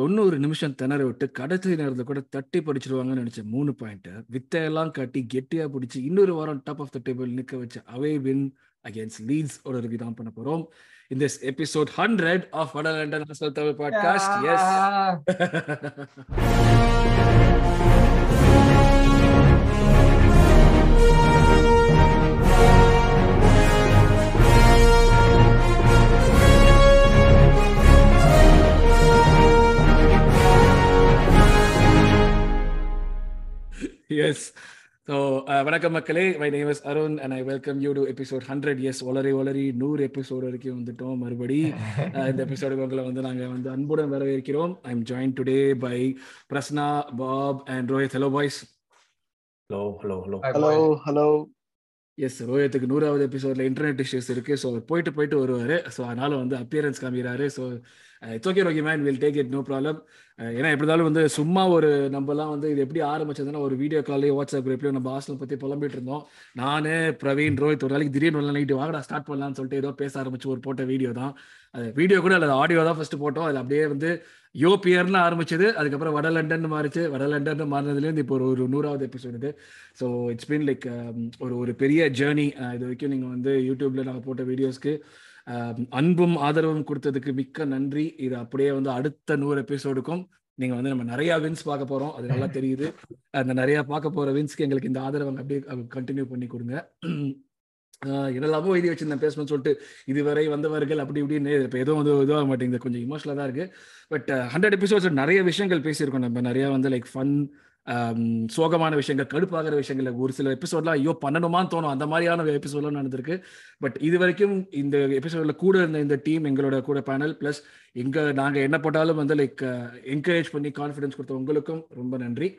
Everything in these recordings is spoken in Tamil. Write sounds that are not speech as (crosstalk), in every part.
தொண்ணூறு நிமிஷம் திணற விட்டு கடைசி நேரத்தில் கூட தட்டி படிச்சிருவாங்கன்னு நினைச்ச மூணு பாயிண்ட் வித்தையெல்லாம் காட்டி கெட்டியா பிடிச்சி இன்னொரு வாரம் டாப் ஆஃப் த டேபிள் நிக்க வச்ச அவே வின் அகேன்ஸ்ட் லீட்ஸ் ஒரு ரிவ்யூ தான் பண்ண போறோம். In this episode 100 of Vada London Hustle Yes. So வணக்கம் மக்களே. My name is Arun and I welcome you to episode hundred yes ஒலரி ஒலரி நூறு எபிசோடு வரைக்கும் வந்துட்டோம் மறுபடி. (laughs) இந்த எபிசோடு உங்களை வந்து நாங்கள் வந்து அன்புடன் வரவேற்கிறோம். I am join today by Prasna Bob and Rohit hello boys hello hello hello hello hello yes ரோஹித்துக்கு நூறாவது எபிசோட்ல இன்டர்நெட் இஷ்யூஸ் இருக்கு. ஸோ போயிட்டு போயிட்டு வருவாரு. ஸோ அதனால வந்து appearance காமிக்கிறாரு. So it's okay okay man will take it no problem ஏன்னா எப்படி இருந்தாலும் வந்து சும்மா ஒரு நம்மலாம் வந்து இது எப்படி ஆரம்பிச்சதுன்னா ஒரு வீடியோ கால்லையோ வாட்ஸ்அப் குரூப்லையோ நம்ம ஹாஸ்டல் பற்றி புலம்பிட்டு இருந்தோம். நான் பிரவீன் ரோஹித் ஒரு நாளைக்கு திடீர்னு ஒரு நைட்டு வாங்கடா ஸ்டார்ட் பண்ணலாம்னு சொல்லிட்டு ஏதோ பேச ஆரம்பிச்சு ஒரு போட்ட வீடியோ தான். அது வீடியோ கூட அல்லது ஆடியோ தான் ஃபர்ஸ்ட் போட்டோம். அதில் அப்படியே வந்து யோ பியர்னு ஆரம்பிச்சது. அதுக்கப்புறம் வட லண்டன் மாறிச்சு. வட லண்டன் மாறினதுலேருந்து இப்போ ஒரு ஒரு நூறாவது எபிசோடு இது. ஸோ இட்ஸ் பீன் லைக் ஒரு ஒரு பெரிய ஜேர்னி இது வரைக்கும் நீங்கள் வந்து யூடியூப்ல நாங்கள் போட்ட வீடியோஸ்க்கு அன்பும் ஆதரவும் கொடுத்ததுக்கு மிக்க நன்றி. இது அப்படியே வந்து அடுத்த நூறு எபிசோடுக்கும் நீங்க வந்து நம்ம நிறைய வின்ஸ் பார்க்க போறோம். அது நல்லா தெரியுது. அந்த நிறைய பார்க்க போற வின்ஸ்க்கு எங்களுக்கு இந்த ஆதரவை அப்படியே கண்டினியூ பண்ணி கொடுங்க. என்னெல்லாமோ எழுதி வச்சிருந்தேன் பேசணும்னு சொல்லிட்டு இதுவரை வந்தவர்கள் அப்படி இப்படின்னு இப்போ எதுவும் வந்து இதுவாக மாட்டேங்குது. கொஞ்சம் இமோஷனலாக தான் இருக்கு. பட் ஹண்ட்ரட் எபிசோட்ஸ் நிறைய விஷயங்கள் பேசியிருக்கோம். நம்ம நிறைய வந்து லைக் ஃபன் சோகமான விஷயங்கள் கடுப்பாகிற விஷயங்கள் ஒரு சில எபிசோட்லாம் ஐயோ பண்ணணுமான்னு தோணும். அந்த மாதிரியான எபிசோட்லாம் நடந்திருக்கு. பட் இது வரைக்கும் இந்த எபிசோட்ல கூட இருந்த இந்த டீம் எங்களோட கூட பேனல் பிளஸ் எங்க நாங்க என்ன போட்டாலும் வந்து லைக் என்கரேஜ் பண்ணி கான்ஃபிடன்ஸ் கொடுத்த உங்களுக்கும் ரொம்ப நன்றி.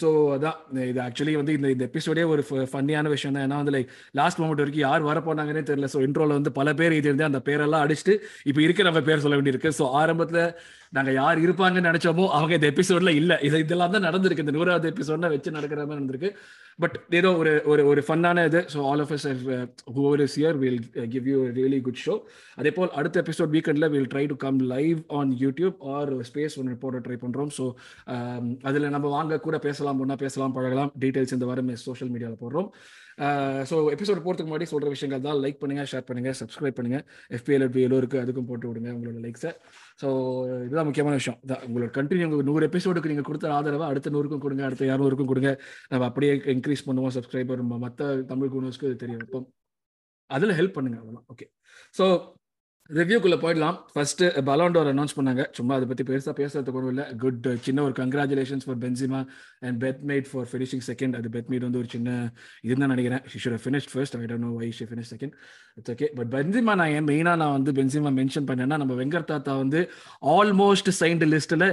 ஸோ அதான் இது ஆக்சுவலி வந்து இந்த இந்த எபிசோடே ஒரு ஃபன்னியான விஷயம் தான் ஏன்னா வந்து லைக் லாஸ்ட் மூமெண்ட் வரைக்கும் யார் வர போனாங்கன்னே தெரியல. ஸோ இன்ட்ரோல வந்து பல பேர் இது இருந்து அந்த பேரெல்லாம் அடிச்சுட்டு இப்போ இருக்க நம்ம பேர் சொல்ல வேண்டியிருக்கு. ஸோ ஆரம்பத்தில் நாங்கள் யார் இருப்பாங்கன்னு நினைச்சோமோ அவங்க இந்த எபிசோட்ல இல்லை. இது இதெல்லாம் தான் நடந்திருக்கு. இந்த நூறாவது எபிசோட்ல வச்சு நடக்கிற மாதிரி நடந்திருக்கு. பட் ஏதோ ஒரு ஒரு ஒரு ஃபன்னான இது. So all of us whoever is here will give you really good show அதே போல் அடுத்த எபிசோட் வீக்கெண்டில் will try to come live on YouTube or space ஒன்று போட ட்ரை பண்ணுறோம் ஸோ அதில் நம்ம வாங்க கூட பேசலாம் ஒன்றா பேசலாம் பழகலாம். டீட்டெயில்ஸ் இந்த வாரம் சோஷியல் மீடியாவில் போடுறோம். ஸோ எபிசோட் போகிறதுக்கு முன்னாடி சொல்கிற விஷயங்கள் தான். லைக் பண்ணுங்கள் ஷேர் பண்ணுங்கள் சப்ஸ்கிரைப் பண்ணுங்கள் எஃபிஎல் எஃபி எல்லோருக்கு அதுக்கும் போட்டு விடுங்க உங்களோட லைக்ஸை ஸோ இதுதான் முக்கியமான விஷயம். தான் உங்களோட கண்டினியூ உங்களுக்கு நூறு எபிசோடுக்கு நீங்கள் கொடுத்த ஆதரவை அடுத்த நூறுக்கும் கொடுங்க அடுத்த இரநூறுக்கும் கொடுங்க. நம்ம அப்படியே இன்க்ரீஸ் பண்ணுவோம் சப்ஸ்கிரைபர் மற்ற தமிழ் குணஸ்க்கு இது தெரியும் இப்போ அதில் ஹெல்ப் பண்ணுங்க அதெல்லாம் ஓகே ஸோ ரிவ்யூக்குள்ள போயிடலாம். ஃபர்ஸ்ட் பலாண்டோர் அனௌன்ஸ் பண்ணாங்க. சும்மா அதை பத்தி பெருசா பேசுறதுக்கு ஒன்றும் இல்லை. குட் uh, சின்ன ஒரு congratulations for Benzema and Beth Mead for finishing second அது பெட் மேட் வந்து ஒரு சின்ன இதுதான் நினைக்கிறேன். She should finish first I don't know why she finish second it's okay but Benzema நான் ஏன் மெயினாக நான் வந்து பென்சிமா மென்ஷன் பண்ணேன்னா நம்ம வெங்கர் தாத்தா வந்து ஆல்மோஸ்ட் சைன்டு லிஸ்ட்டில்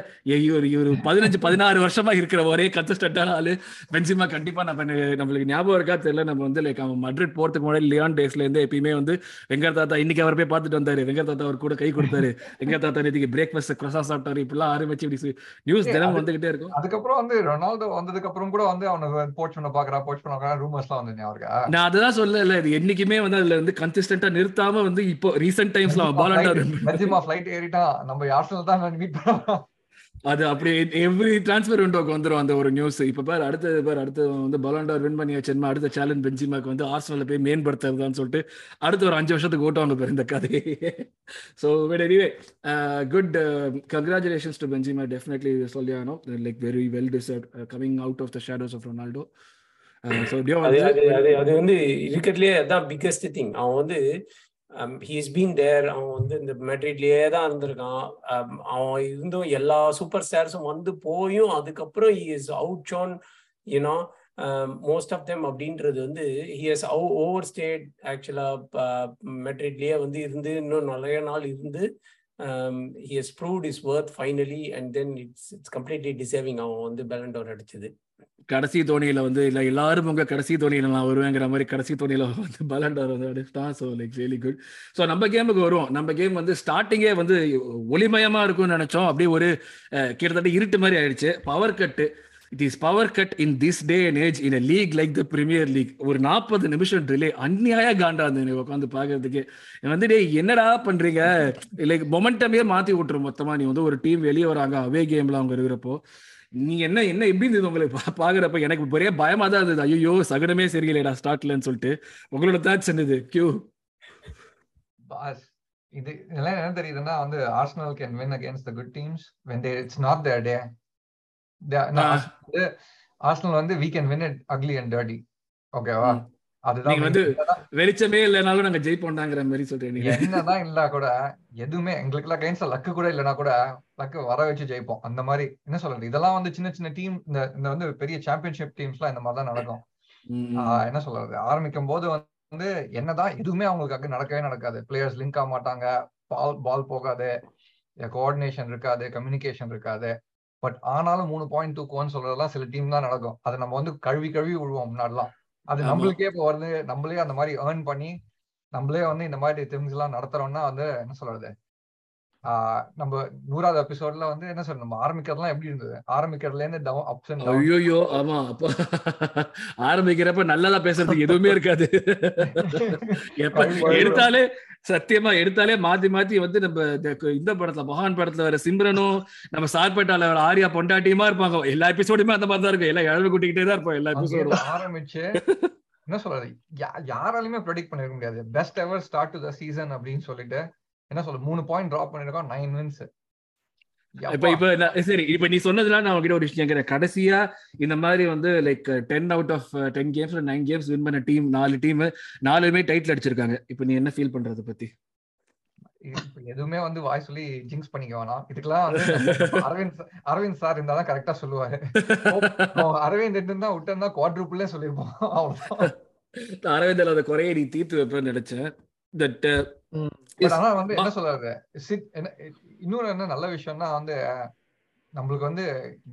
இவர் இவர் பதினஞ்சு பதினாறு வருஷமா இருக்கிற ஒரே கன்சிஸ்டன்டான ஆளு பென்சிமா கண்டிப்பாக நம்ம நம்மளுக்கு ஞாபகம் இருக்கா? தெரியல. நம்ம வந்து லைக் அவன் மட்ரிட் போகிறதுக்கு முன்னாடி லியான் டேஸ்ல இருந்து எப்பயுமே வந்து வெங்கர் தாத்தா இன்னைக்கு அவர் போய் பார்த்துட்டு வந்தாரு. வெங்கர் தாத்தா அவர் கூட கை கொடுத்தாரு. வெங்கர் தாத்தா நேற்றுக்கு பிரேக்ஃபாஸ்ட் கிரசா சாப்பிட்டாரு. இப்படிலாம் ஆரம்பிச்சு இப்படி நியூஸ் தினம் வந்துகிட்டே இருக்கும். அதுக்கப்புறம் வந்து ரொனால்டோ வந்ததுக்கு அப்புறம் கூட வந்து அவனுக்கு போச் பண்ண பாக்குறா போச் பண்ண ரூமர்ஸ் எல்லாம் வந்து ஞாபகம் நான் அதுதான் சொல்ல இல்ல இது என்னைக்குமே வந்து அதுல வந்து கன்சிஸ்டன்டா நிறுத்தாம வந்து இப்போ ரீசெண்ட் டைம்ஸ்ல ஃளைட் ஏறிட்டான். நம்ம ஆர்சனல் தான் மீட் பண்ணோம் அது அப்படி எவ்ரி டிரான்ஸ்ஃபர் விண்டோக்கு வந்துடும் அந்த ஒரு நியூஸ் இப்போ பாரு அடுத்தது பாரு அடுத்து வந்து பலாண்டார் வின் பண்ணி வச்சிருமா அடுத்த சேலஞ்ச் பெஞ்சிமாக்கு வந்து ஆர்சனல் போய் மேம்படுத்துறதுதான் சொல்லிட்டு அடுத்த ஒரு அஞ்சு வருஷத்துக்கு ஓட்டுவாங்க பாரு இந்த கதை so but anyway good congratulations to Benzema definitely சொல்லி ஆனோம் like very well deserve coming out of the shadows of Ronaldo அது வந்து இருக்கிறதுலே அதான் பிக்கஸ்ட் திங் அவன் வந்து ஹீஸ் பீன் தேர் அவன் வந்து இந்த மெட்ரிட்லயே தான் இருந்திருக்கான். Um, அவன் இருந்தும் எல்லா சூப்பர் ஸ்டார்ஸும் வந்து போயும் அதுக்கப்புறம் he is outshone you know most of them அப்படின்றது வந்து ஹிஎஸ் ஓவர் ஸ்டேட் ஆக்சுவலா மெட்ரிட்லயே வந்து இருந்து இன்னும் நிறைய நாள் இருந்து he has proved his worth finally and then it's it's completely deserving அவன் வந்து பேலண்டோர் அடிச்சது. கடைசி தோனியில வந்து இல்ல எல்லாரும் உங்க கடைசி தோனியில நான் வருவேங்கிற மாதிரி கடைசி தோனியில (laughs) வந்து பலண்டர் வந்து அடிச்சிட்டான் so like really good so நம்ம கேமுக்கு வருவோம். நம்ம கேம் வந்து ஸ்டார்டிங்கே வந்து ஒளிமயமா இருக்கும்னு நினைச்சோம். அப்படியே ஒரு கிட்டத்தட்ட இருட்டு மாதிரி ஆயிடுச்சு. Power cut it is power cut in this day and age in a league like the Premier League ஒரு நாற்பது நிமிஷம் டிலே அந்நியாய காண்டா இருந்தது உட்காந்து பாக்குறதுக்கு. வந்து டே என்னடா பண்றீங்க? லைக் மொமெண்டமே மாத்தி விட்டுரும் மொத்தமா. நீ வந்து ஒரு டீம் வெளியே வராங்க. அவே கேம்ல அவங்க இருக்கிறப்போ. நீ என்ன என்ன எப்படி இருந்தது உங்களுக்கு பாக்குறப்ப? எனக்கு ஒரே பயமா தான் இருந்தது. ஐயோ சகனமே சரியில்லைடா ஸ்டார்ட்லன்னு சொல்லிட்டு. உங்களோட தாட்ஸ் என்னது? கியூ பாஸ் இது இதெல்லாம் என்ன தெரியுதுன்னா வந்து Arsenal can win against the good teams when they it's not their day Arsenal வந்து we can win it ugly and dirty ஓகேவா அதுதான் வந்து வெளிச்சமே இல்லைனாலும் நாங்க ஜெயிப்போம்டாங்கிற மாதிரி சொல்றீங்க என்னதான் இல்ல கூட எதுவுமே எங்களுக்கு எல்லாம் கைன்ஸ் லக்கு கூட இல்லைன்னா கூட லக்கு வர வச்சு ஜெயிப்போம். அந்த மாதிரி என்ன சொல்றது இதெல்லாம் வந்து சின்ன சின்ன டீம் இந்த வந்து பெரிய சாம்பியன்ஷிப் டீம்ஸ் எல்லாம் இந்த மாதிரி தான் நடக்கும் என்ன சொல்றது ஆரம்பிக்கும் போது வந்து என்னதான் எதுவுமே அவங்களுக்கு நடக்கவே நடக்காது. பிளேயர்ஸ் லிங்க் ஆக மாட்டாங்க பால் பால் போகாது கோஆர்டினேஷன் இருக்காது கம்யூனிகேஷன் இருக்காது. பட் ஆனாலும் மூணு பாயிண்ட் தூக்குவோம்னு சொல்றதெல்லாம் சில டீம் தான் நடக்கும். அதை நம்ம வந்து கழுவி கழுவி விழுவோம் முன்னாடிலாம். அது நம்மளுக்கே இப்போ வருது நம்மளே அந்த மாதிரி ஏர்ன் பண்ணி நம்மளே வந்து இந்த மாதிரி திங்ஸ் எல்லாம் நடத்துறோம்னா வந்து என்ன சொல்றது? நம்ம நூறாவது எபிசோட்ல வந்து என்ன சொல்றது நம்ம ஆரம்பிக்கிறதுலாம் எப்படி இருந்தது? ஆரம்பிக்கிறதுல இருந்து டவுன் அப்ஸ் அண்ட் ஐயோ ஆமா. அப்ப ஆரம்பிக்கிறப்ப நல்லதா பேசுறதுக்கு எதுவுமே இருக்காது. எப்ப எடுத்தாலே சத்தியமா எடுத்தாலே மாத்தி மாத்தி வந்து நம்ம இந்த படத்துல மகான் படத்துல வர சிம்ரனும் நம்ம சார்பேட்டால வர ஆரியா பொண்டாட்டியுமா இருப்பாங்க. எல்லா எபிசோடுமே அந்த மாதிரி தான் இருக்கும். எல்லாம் இழவு கூட்டிக்கிட்டே தான் இருப்போம் எல்லா எபிசோடும் ஆரம்பிச்சு என்ன சொல்றது யாராலையுமே ப்ரெடிக்ட் பண்ணிருக்க முடியாது. Best ever start to the season அப்படின்னு சொல்லிட்டு என்ன சொல்ற மூணு பாயிண்ட் டிராப் பண்ணிருக்கோம் நைன் வின்ஸ் இப்ப இப்ப சரி இப்ப நீ சொன்னதுலாம் நான் உங்ககிட்ட ஒரு விஷயம் கேட்கிறேன். கடைசியா இந்த மாதிரி வந்து like ten out of ten games nine games win பண்ண டீம் நாலு டீம் நாலுமே டைட்டில் அடிச்சிருக்காங்க. இப்ப நீ என்ன ஃபீல் பண்றத பத்தி? எதுவுமே வந்து வாய் சொல்லி ஜிங்ஸ் பண்ணிக்க வேணாம். இதுக்கெல்லாம் வந்து அரவிந்த் அரவிந்த் சார் இருந்தாதான் கரெக்டா சொல்லுவாரு. அரவிந்த் இருந்தா விட்டு குவாட்ரூப்புள்ளே சொல்லிருப்போம் அவ்வளவுதான். அரவிந்த் அந்த குறையை நீ தீர்த்து வைப்பேன்னு நினைச்சேன். தட் ஆனா வந்து என்ன சொல்றாரு? இன்னொரு என்ன நல்ல விஷயம்னா வந்து நம்மளுக்கு வந்து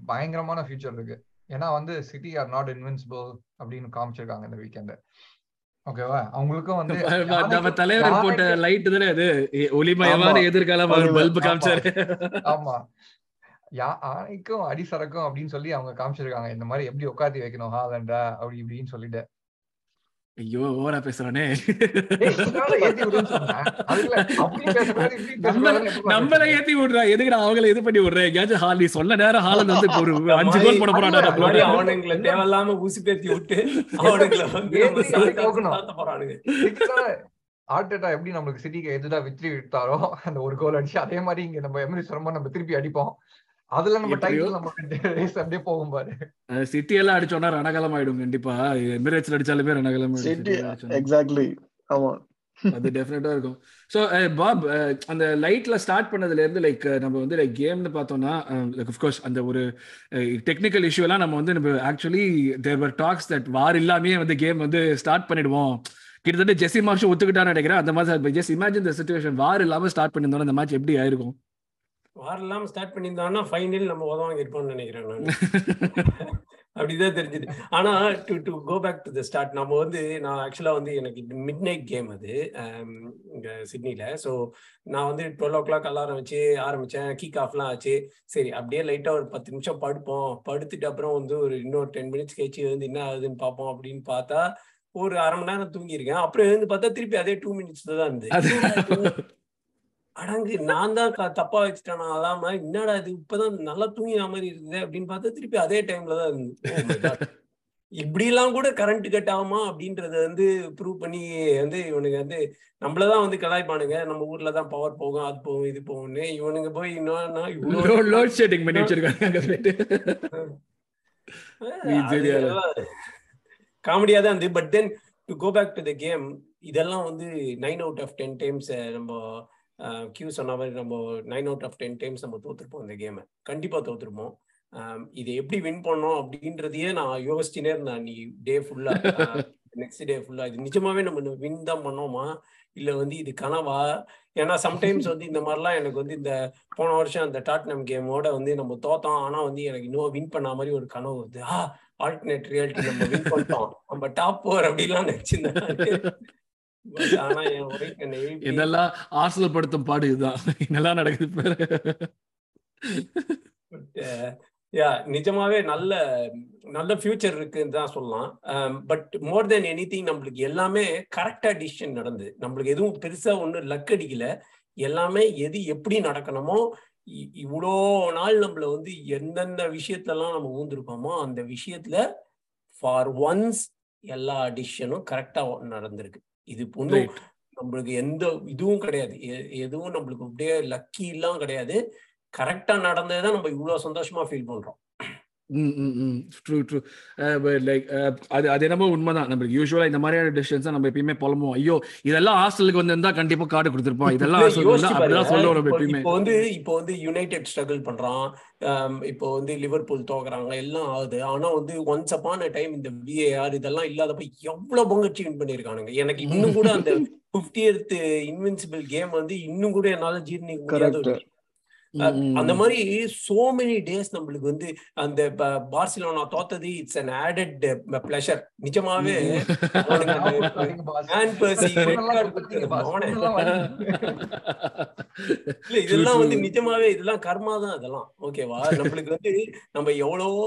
பயங்கரமான ஃபியூச்சர் இருக்கு. ஏன்னா வந்து சிட்டி ஆர் நாட் இன்வின்சிபிள் அப்படின்னு காமிச்சிருக்காங்க இந்த வீக்கெண்ட் ஓகேவா அவங்களுக்கும் வந்து நம்ம தலைவர் போட்ட லைட் தானே அது? ஒளிமயமான எதிர்காலம் பல்பு காமிச்சாரு. ஆமா. யா ஆணைக்கும் அடிசரக்கும் அப்படின்னு சொல்லி அவங்க காமிச்சிருக்காங்க. இந்த மாதிரி எப்படி உட்காந்து வைக்கணும்? ஹாலண்டா அப்படி இப்படின்னு சொல்லிட்டு. ஐயோ ஓவரா பேசுறானே நம்மள ஏத்தி விடுறா எதுக்கு அவங்கள இது பண்ணி விடுறேன் எங்கேயாச்சும் ஹால் நீ சொன்ன நேரம் ஹாலண்ட் வந்து ஒரு அஞ்சு கோல் போட போறாங்க அவனுங்களை தேவையில்லாம ஊசி பேத்தி விட்டு ஆர்டேட்டா எப்படி நம்மளுக்கு சிட்டிக்கு எதுதான் வித்ரி விட்டாரோ அந்த ஒரு கோல் அடிச்சு அதே மாதிரி இங்க நம்ம எமரி சொல்லும்போது நம்ம திருப்பி அடிப்போம் அதுல நம்ம டைட்டில் நம்ம அப்படியே போகும் பாரு. சிட்டி எல்லாம் அடிச்சோம்னா ரணகலம் ஆயிடும் கண்டிப்பா எமிரேட்ஸ்ல அடிச்சாலுமே ரணகலம் எக்ஸாக்ட்லி ஆமா. அது டெஃபினட்டா இருக்கும். ஸோ பாப் அந்த லைட்ல ஸ்டார்ட் பண்ணதுல இருந்து லைக் நம்ம வந்து லைக் கேம்னு பார்த்தோம்னா லைக் அஃப்கோர்ஸ் அந்த ஒரு டெக்னிக்கல் இஷ்யூ எல்லாம் நம்ம வந்து நம்ம actually there were talks that VAR இல்லாமே வந்து கேம் வந்து ஸ்டார்ட் பண்ணிடுவோம். கிட்டத்தட்ட ஜெஸ்ஸி மார்ஷும் ஒத்துக்கிட்டான்னு நினைக்கிறேன். அந்த மாதிரி just imagine the situation VAR இல்லாம ஸ்டார்ட் பண்ணியிருந்தோம் அந்த மேட்ச் எப்படி ஆயிருக்கும்? வார் இல்லாம ஸ்டார்ட் பண்ணியிருந்தோம்னா ஃபைனல் நம்ம உதவாங்க இருப்போம்னு நினைக்கிறேன் நான். (laughs) அப்படிதான் தெரிஞ்சது. ஆனா to to go back to the start நம்ம வந்து நான் ஆக்சுவலா வந்து எனக்கு மிட் நைட் கேம் அது இங்க சிட்னில ஸோ நான் வந்து டுவெல் ஓ கிளாக் அலாரம் வச்சு ஆரம்பிச்சேன். கீக் ஆஃப்லாம் ஆச்சு. சரி அப்படியே லைட்டா ஒரு பத்து நிமிஷம் படுப்போம். படுத்துட்டு அப்புறம் வந்து ஒரு இன்னொரு டென் மினிட்ஸ் கழிச்சு வந்து என்ன ஆகுதுன்னு பார்ப்போம் அப்படின்னு பார்த்தா ஒரு அரை மணி நேரம் தூங்கியிருக்கேன். அப்புறம் எழுந்து பார்த்தா திருப்பி அதே டூ மினிட்ஸ்ல தான் இருந்து (laughs) அடங்கு நான் தான் தப்பா வச்சுட்டேன்? அதாம என்னடா இது? இப்பதான் நல்லா தூங்கின மாதிரி இருக்குது அப்படின்னு பார்த்தா திருப்பி அதே டைம்ல தான் இருந்து. இப்படி எல்லாம் கூட கரண்ட் கட் ஆகுமா? அப்படின்றத வந்து ப்ரூவ் பண்ணி வந்து இவனுங்க வந்து நம்மளதான் வந்து கலாய்ப்பானுங்க. நம்ம ஊர்ல தான் பவர் போகும் அது போகும் இது போகும்னு. இவனுங்க போய் இன்னும் காமெடியா தான் இருந்து but then to go back to the game இதெல்லாம் வந்து nine out of ten times நம்ம கியூ சொன்ன மாதிரி நம்ம nine out of ten times நம்ம தோத்துருப்போம் இந்த கேமை கண்டிப்பாக தோத்துருப்போம். இதை எப்படி வின் பண்ணோம் அப்படின்றதையே நான் யோசிச்சுனே இருந்தேன். நீ டே ஃபுல்லா நெக்ஸ்ட் டே ஃபுல்லா இது நிஜமாவே நம்ம வின் தான் பண்ணோமா? இல்ல வந்து இது கனவா? ஏன்னா சம்டைம்ஸ் வந்து இந்த மாதிரிலாம் எனக்கு வந்து இந்த போன வருஷம் அந்த டாட்னம் கேமோட வந்து நம்ம தோத்தோம். ஆனா வந்து எனக்கு இன்னும் வின் பண்ண மாதிரி ஒரு கனவு வந்து ஆ ஆல்டர்னேட் ரியாலிட்டி நம்ம வின் பண்ணிட்டோம். நம்ம டாப் போர் அப்படிலாம் நினைச்சிருந்தேன். ஆனா என் ஒய்ஃப் என்னை இதெல்லாம் ஆர்சல் படுத்தும் பாடு இதுதான். என்னெல்லாம் நடக்குது யா நிஜமாவே நல்ல நல்ல ஃபியூச்சர் இருக்குன்னு தான் சொல்லலாம். But more than any thing நம்மளுக்கு எல்லாமே கரெக்டா டிசிஷன் நடந்து. நம்மளுக்கு எதுவும் பெருசா ஒன்றும் லக் அடிக்கல. எல்லாமே எது எப்படி நடக்கணுமோ இவ்வளோ நாள் நம்மள வந்து எந்தெந்த விஷயத்துலலாம் நம்ம ஊந்திருக்கோமோ அந்த விஷயத்துல ஃபார் ஒன்ஸ் எல்லா டிசிஷனும் கரெக்டா நடந்திருக்கு. இது ஒன்றும் நம்மளுக்கு எந்த இதுவும் கிடையாது. எதுவும் நம்மளுக்கு அப்படியே லக்கி எல்லாம் கிடையாது. கரெக்டா நடந்ததுதான் நம்ம இவ்வளவு சந்தோஷமா ஃபீல் பண்றோம். ட்ரூ ட்ரூ லைக் அது அது என்னமோ உண்மைதான். நம்மளுக்கு யூஸ்வலா இந்த மாதிரியான டிசிஷன்ஸ் நம்ம எப்பயுமே புலம்புவோம். ஐயோ இதெல்லாம் ஹாஸ்டலுக்கு வந்து கண்டிப்பா கார்டு கொடுத்துருப்போம் இதெல்லாம் அப்படிதான் சொல்லுவோம் நம்ம எப்பயுமே. இப்போ வந்து இப்போ வந்து யுனைடெட் ஸ்ட்ரகிள் பண்றான். இப்போ வந்து லிவர்பூல் தோக்குறாங்க. எல்லாம் ஆகுது. ஆனா வந்து ஒன்ஸ் அப்பான் டைம் இந்த விஏஆர் இதெல்லாம் இல்லாதப்ப எவ்வளவு பொங்கச்சி வின் பண்ணிருக்கானுங்க எனக்கு இன்னும் கூட அந்த பிப்டியத் இன்வின்சிபிள் கேம் வந்து இன்னும் கூட என்னால ஜீர்ணிக்க முடியாத அந்த மாதிரி சோ மெனி டேஸ் நம்மளுக்கு வந்து அந்த பார்சிலோனா தோத்தது இட்ஸ் அன் ஆடட் பிளஷர் நிஜமாவே (laughs) இல்ல இதெல்லாம் வந்து நிஜமாவே இதெல்லாம் கர்மா தான் இதெல்லாம் ஓகேவா நம்மளுக்கு வந்து நம்ம எவ்வளவோ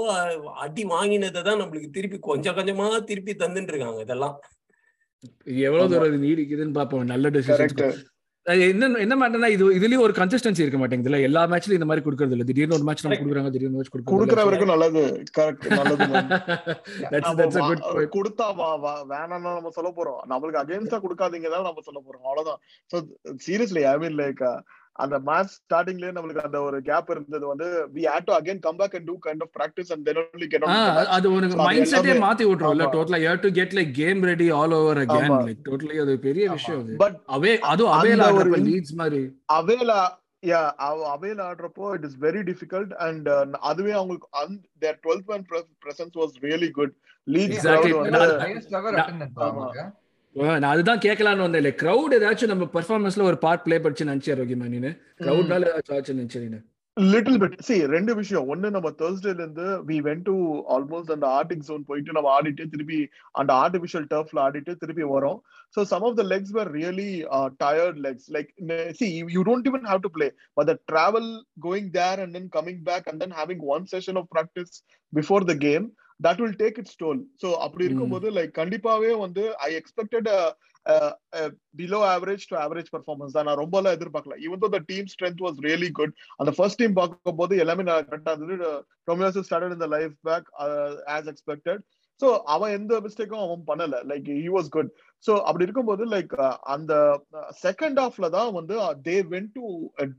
அடி வாங்கினதை தான் நம்மளுக்கு திருப்பி கொஞ்சம் கொஞ்சமா திருப்பி தந்துட்டு இருக்காங்க இதெல்லாம். எவ்வளவு தூரம் நீடிக்குதுன்னு பாப்போம் நல்ல டிசிஷன் என்ன என்ன மேட்டர்னா இது இதுலயும் ஒரு கன்சிஸ்டன்சி இருக்க மாட்டேங்குதுல எல்லா மேட்ச்லயும் இந்த மாதிரி கொடுக்கறது இல்ல. திடீர்னு ஒரு மேட்ச் நம்ம குடுக்குறாங்க திடீர்னு மேட்ச் கொடுக்குறாங்க. குடுக்குற வரைக்கும் நல்லது கரெக்ட் நல்லது that's that's (laughs) a good point. கொடுத்தா வா வா வேணாம்னு நம்ம சொல்ல போறோம். நம்மளுக்கு அகைன்ஸ்டா கொடுக்காதீங்க தான் நம்ம சொல்ல போறோம். அவ்வளவுதான். So seriously I mean like அந்த மேட்ச் ஸ்டார்டிங்லயே நம்மளுக்கு அந்த ஒரு கேப் இருந்தது வந்து we had to again come back and to kind of practice and then only get அது ஒரு மைண்ட் செட்டே மாத்தி விட்டுரும்ல டோட்டலா you have to get like game ready all over again like totally அது பெரிய விஷயம் அது. பட் அவே அது அவேல ஆடுறப்ப லீட்ஸ் மாதிரி. அவேல யா அவேல ஆடுறப்போ it is very difficult and அதுவே அவங்களுக்கு their twelfth man presence was really good Leeds நான் அதுதான் கேட்கலான்னு வந்தேன். இல்லை க்ரௌட் ஏதாச்சும் நம்ம பெர்ஃபார்மன்ஸ்ல ஒரு பார்ட் ப்ளே படிச்சு நினைச்சு ரோகிமா நீனு? க்ரௌட்னால ஏதாச்சும் ஆச்சு நினைச்சு நீனு? லிட்டில் பிட் சி ரெண்டு விஷயம். ஒன்னு நம்ம தேர்ஸ்டேல இருந்து வி வென் டு ஆல்மோஸ்ட் அந்த ஆர்டிக் ஜோன் போயிட்டு நம்ம ஆடிட்டு திருப்பி அந்த ஆர்டிபிஷியல் டர்ஃப்ல ஆடிட்டு திருப்பி வரோம். So some of the legs were really tired legs like see you don't even have to play but the travel going there and then coming back and then having one session of practice before the game that will take its toll so அப்படி இருக்கும்போது லைக் கண்டிப்பாவே வந்து I expected below average to average performance தான். நான் ரொம்ப எல்லாம் எதிர்பார்க்கல. Even though the team strength was really good அந்த ஃபர்ஸ்ட் டீம் பார்க்கும் போது எல்லாமே நான் கரெக்டா இருந்தது. டொமியோஸ் ஸ்டார்டட் இந்த life back as expected so அவன் எந்த மிஸ்டேக்கும் அவன் பண்ணல. Like he was good so அப்படி இருக்கும்போது லைக் அந்த செகண்ட் ஹாஃப்ல தான் வந்து they went to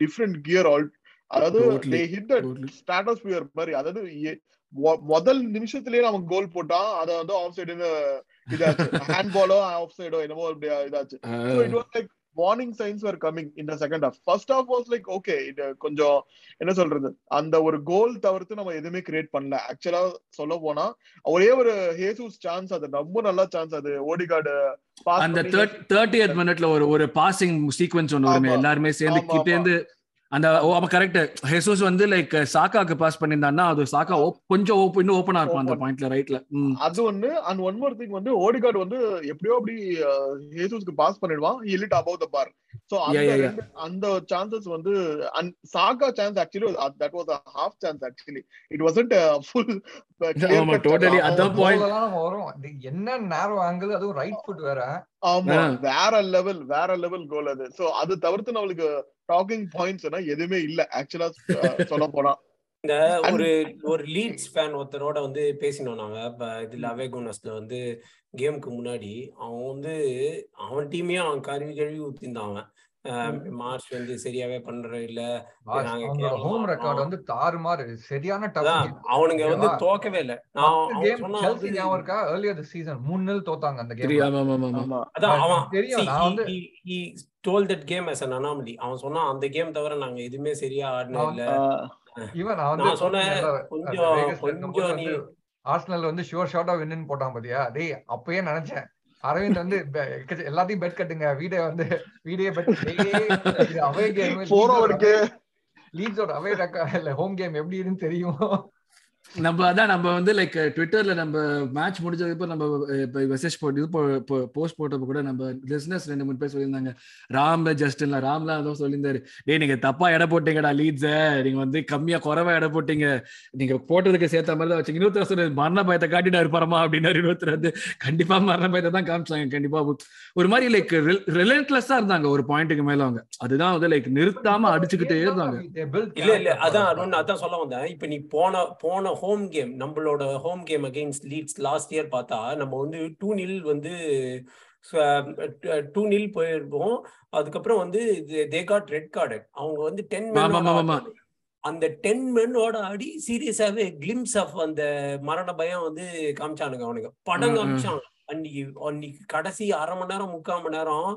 different gear all அதாவது தே ஹிட் த ஸ்டாட்டஸ்பியர் மாதிரி. அதாவது முதல் நிமிஷத்திலேயே அவன் கோல் போட்டான். அத வந்து ஆஃப் சைடுன்னு இதாச்சு. ஹேண்ட் பாலோ ஆஃப் சைடோ என்னமோ இதாச்சு. It was like warning signs are coming இந்த second half first half was like okay இது கொஞ்சம் என்ன சொல்றது? அந்த ஒரு கோல் தவிர்த்து நம்ம எதுவுமே கிரியேட் பண்ணல. ஆக்சுவலா சொல்ல போனா ஒரே ஒரு ஹேசூஸ் சான்ஸ் அது. ரொம்ப நல்ல சான்ஸ் அது. ஓடிகார்டு அந்த தேர்ட்டி மினிட்ல ஒரு ஒரு பாசிங் சீக்வன்ஸ் ஒன்று எல்லாருமே சேர்ந்து கிட்டேந்து அந்த அப்ப கரெக்ட் ஹெசூஸ் வந்து லைக் சாக்காக்கு பாஸ் பண்ணியிருந்தான்னா அது சாக்கா கொஞ்சம் இன்னும் ஓப்பனா இருக்கும் அந்த பாயிண்ட்ல ரைட்ல அது ஒண்ணு. அண்ட் ஒன் மோர் திங் வந்து ஓடிகார்டு வந்து எப்படியோ அப்படி ஹேசூஸ்க்கு பாஸ் பண்ணிடுவான். இலிட் அபவ் த பார் சோ அந்த அந்த சான்சஸ் வந்து and Saka chance actually that was half chance actually it wasn't full totally அதான் பாயிண்ட் வரும். என்ன நேரோ ஆங்கிள் அதுவும் ரைட் ஃபுட் வேற. ஆமா வேற லெவல் வேற லெவல் கோல் அது. சோ அது தவிர்த்து நம்மளுக்கு டாக்கிங் பாயிண்ட்ஸ் எதுவுமே இல்ல. ஆக்சுவலா சொல்ல போனா. இந்த ஒரு ஒரு லீட்ஸ் ஃபேன் ஒருத்தரோட வந்து பேசினோம் நாங்க. இதுல அவேகோனஸ்ல வந்து கேமுக்கு முன்னாடி அவன் வந்து அவன் டீமே அவன் கழுவி கழுவி ஊத்திருந்தான் அவன். மார்ச் வந்து சரியாவே பண்ற இல்ல. ஹோம் ரெக்கார்ட் வந்து தாறுமாறு சரியான அவனுங்க வந்து தோக்கவே இல்ல. செல்சி ஞாபகம் இருக்கா? ஏர்லியர் தி சீசன் 3 நில் தோத்தாங்க அந்த கேம் அதான் அவன் தெரியும். நான் வந்து he told that game as an anomaly. அவன் சொன்னா அந்த கேம் தவிர நாங்க எதுவுமே சரியா ஆடனே இல்ல. இவன் நான் வந்து சொன்னேன் கொஞ்சம் கொஞ்சம் நீ ஆர்சனல் வந்து ஷுவர் ஷார்ட்டா வின்னு போட்டான் பாத்தியா? டேய் அப்பயே நினைச்சேன். அரவிந்த் வந்து எல்லாத்தையும் பெட் கட்டுங்க. வீடியோ வந்து வீடியோ பெட் அவே கேம் லீட்ஸோட அவே இல்ல ஹோம் கேம் எப்படி இருக்குன்னு தெரியும். நம்ம அதான் நம்ம வந்து லைக் ட்விட்டர்ல நம்ம மேட்ச் முடிஞ்சதுக்கு நம்ம இப்போ மெசேஜ் போட்டு இது போஸ்ட் போட்டப்ப கூட நம்ம பிசினஸ் ரெண்டு மூணு பேர் சொல்லியிருந்தாங்க. ராம் ஜஸ்டின்ல ராம்லாம் அதான் சொல்லியிருந்தாரு. டேய் நீங்க தப்பா எடை போட்டீங்கடா லீட்ஸ நீங்க வந்து கம்மியா குறைவா எடை போட்டீங்க. நீங்க போட்டதுக்கு சேர்த்த மாதிரி தான் வச்சு இன்னொருத்தர் சொல்லு மரண பயத்தை காட்டிட்டு இருப்பாரமா அப்படின்னு இன்னொருத்தர் வந்து கண்டிப்பா மரண பயத்தை தான் காமிச்சாங்க கண்டிப்பா. ஒரு மாதிரி லைக் ரிலன்ட்லெஸ்ஸா இருந்தாங்க ஒரு பாயிண்ட்டுக்கு மேல அவங்க. அதுதான் வந்து லைக் நிறுத்தாம அடிச்சுக்கிட்டே இருந்தாங்க. இல்ல இல்ல அதான் அருண் அதான் சொல்ல வந்தேன். இப்ப நீ போன போன ஹோம் கேம் நம்மளோட home game against Leeds last year பார்த்தா நம்ம வந்து டூ நில் வந்து டூ நில் போயிருப்போம். அதுக்கப்புறம் வந்து தே காட் ரெட் கார்டு அவங்க வந்து டென் அந்த டென் மென்னோட அடி சீரியஸாவே கிளிம்ஸ் ஆஃப் அந்த மரண பயம் வந்து காமிச்சானுங்க அவனுங்க. படம் காமிச்சாங்க. அன்னைக்கு அன்னைக்கு கடைசி அரை மணி நேரம் முக்கால் மணி நேரம்